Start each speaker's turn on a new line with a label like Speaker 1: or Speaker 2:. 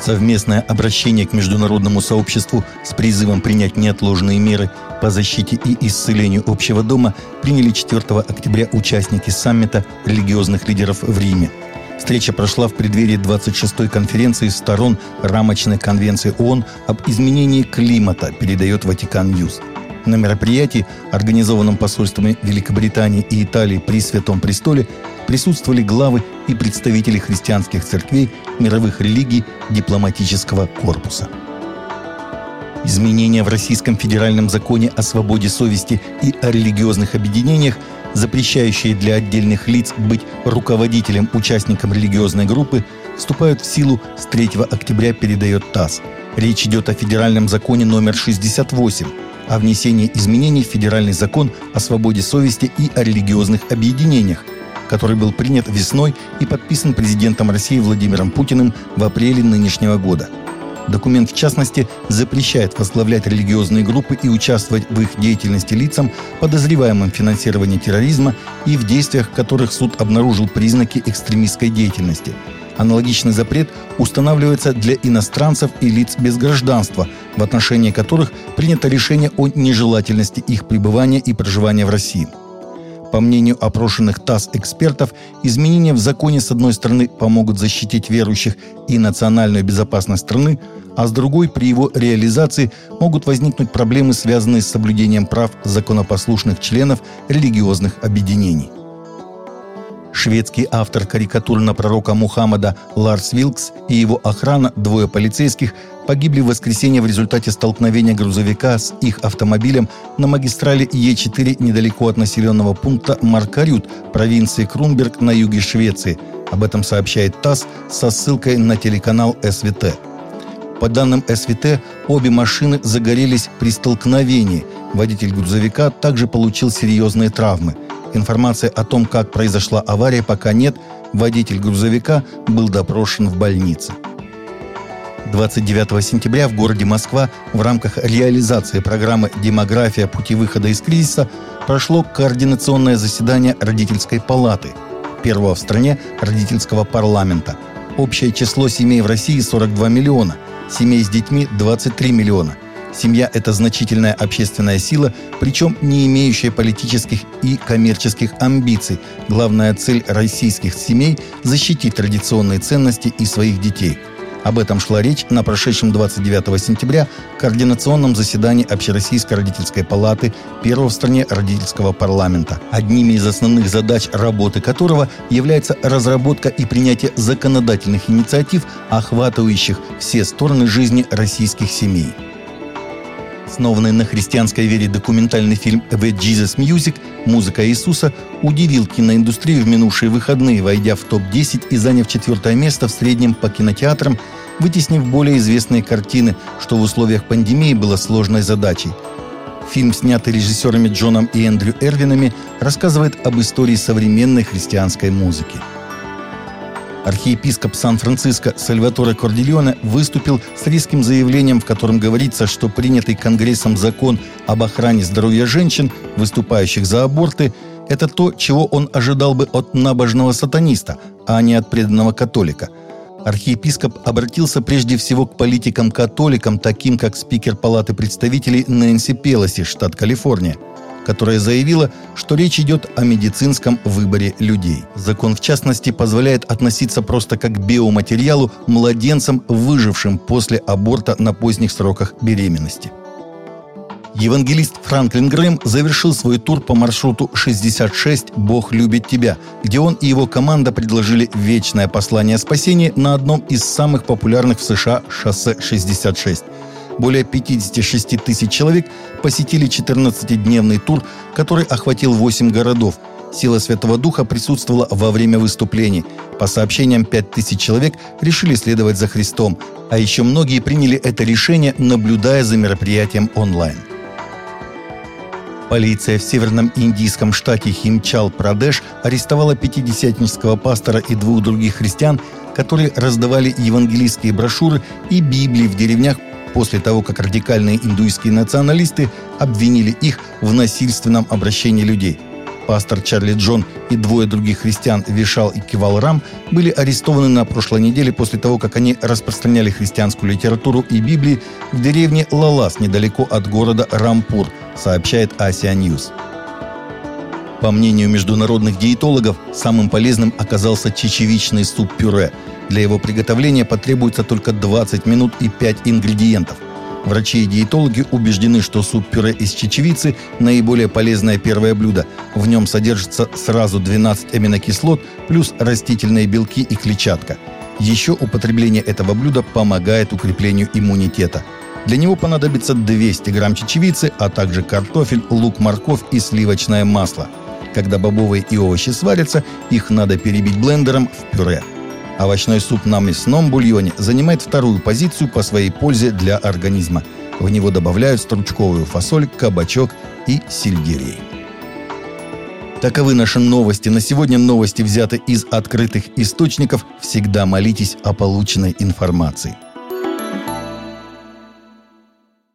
Speaker 1: Совместное обращение к международному сообществу с призывом принять неотложные меры по защите и исцелению общего дома приняли 4 октября участники саммита религиозных лидеров в Риме. Встреча прошла в преддверии 26-й конференции сторон рамочной конвенции ООН об изменении климата, передает Vatican News. На мероприятии, организованном посольствами Великобритании и Италии при Святом Престоле, присутствовали главы и представители христианских церквей, мировых религий, дипломатического корпуса. Изменения в Российском федеральном законе о свободе совести и о религиозных объединениях, запрещающие для отдельных лиц быть руководителем, участником религиозной группы, вступают в силу с 3 октября, передает ТАСС. Речь идет о федеральном законе номер 68 о внесении изменений в федеральный закон о свободе совести и о религиозных объединениях, который был принят весной и подписан президентом России Владимиром Путиным в апреле нынешнего года. Документ, в частности, запрещает возглавлять религиозные группы и участвовать в их деятельности лицам, подозреваемым в финансировании терроризма и в действиях которых суд обнаружил признаки экстремистской деятельности – Аналогичный запрет устанавливается для иностранцев и лиц без гражданства, в отношении которых принято решение о нежелательности их пребывания и проживания в России. По мнению опрошенных ТАСС экспертов, изменения в законе с одной стороны помогут защитить верующих и национальную безопасность страны, а с другой при его реализации могут возникнуть проблемы, связанные с соблюдением прав законопослушных членов религиозных объединений. Шведский автор карикатур на пророка Мухаммада Ларс Вилкс и его охрана, двое полицейских, погибли в воскресенье в результате столкновения грузовика с их автомобилем на магистрали Е4 недалеко от населенного пункта Маркарют, провинции Крунберг на юге Швеции. Об этом сообщает ТАСС со ссылкой на телеканал СВТ. По данным СВТ, обе машины загорелись при столкновении. Водитель грузовика также получил серьезные травмы – Информации о том, как произошла авария, пока нет. Водитель грузовика был допрошен в больнице. 29 сентября в городе Москва в рамках реализации программы «Демография. Пути выхода из кризиса» прошло координационное заседание родительской палаты, первого в стране родительского парламента. Общее число семей в России 42 миллиона, семей с детьми 23 миллиона – Семья – это значительная общественная сила, причем не имеющая политических и коммерческих амбиций. Главная цель российских семей – защитить традиционные ценности и своих детей. Об этом шла речь на прошедшем 29 сентября координационном заседании Общероссийской родительской палаты первого в стране родительского парламента, одними из основных задач работы которого является разработка и принятие законодательных инициатив, охватывающих все стороны жизни российских семей. Основанный на христианской вере документальный фильм «The Jesus Music» «Музыка Иисуса» удивил киноиндустрию в минувшие выходные, войдя в топ-10 и заняв четвертое место в среднем по кинотеатрам, вытеснив более известные картины, что в условиях пандемии было сложной задачей. Фильм, снятый режиссерами Джоном и Эндрю Эрвинами, рассказывает об истории современной христианской музыки – Архиепископ Сан-Франциско Сальваторе Кордильоне выступил с резким заявлением, в котором говорится, что принятый Конгрессом закон об охране здоровья женщин, выступающих за аборты, это то, чего он ожидал бы от набожного сатаниста, а не от преданного католика. Архиепископ обратился прежде всего к политикам-католикам, таким как спикер Палаты представителей Нэнси Пелоси, штат Калифорния – которая заявила, что речь идет о медицинском выборе людей. Закон, в частности, позволяет относиться просто как к биоматериалу младенцам, выжившим после аборта на поздних сроках беременности. Евангелист Франклин Грэм завершил свой тур по маршруту 66 «Бог любит тебя», где он и его команда предложили вечное послание спасения на одном из самых популярных в США шоссе 66 более 56 тысяч человек посетили 14-дневный тур, который охватил 8 городов. Сила Святого Духа присутствовала во время выступлений. По сообщениям, 5000 человек решили следовать за Христом, а еще многие приняли это решение, наблюдая за мероприятием онлайн. Полиция в северном индийском штате Химчал-Прадеш арестовала пятидесятнического пастора и двух других христиан, которые раздавали евангелийские брошюры и Библии в деревнях после того, как радикальные индуистские националисты обвинили их в насильственном обращении людей. пастор Чарли Джон и двое других христиан Вишал и Кивал Рам были арестованы на прошлой неделе после того, как они распространяли христианскую литературу и Библии в деревне Лалас недалеко от города Рампур, сообщает Asia News. По мнению международных диетологов, самым полезным оказался чечевичный суп-пюре. Для его приготовления потребуется только 20 минут и 5 ингредиентов. Врачи и диетологи убеждены, что суп-пюре из чечевицы – наиболее полезное первое блюдо. В нем содержится сразу 12 аминокислот плюс растительные белки и клетчатка. Еще употребление этого блюда помогает укреплению иммунитета. Для него понадобится 200 грамм чечевицы, а также картофель, лук, морковь и сливочное масло. Когда бобовые и овощи сварятся, их надо перебить блендером в пюре. Овощной суп на мясном бульоне занимает вторую позицию по своей пользе для организма. В него добавляют стручковую фасоль, кабачок и сельдерей. Таковы наши новости. На сегодня новости взяты из открытых источников. Всегда молитесь о полученной информации.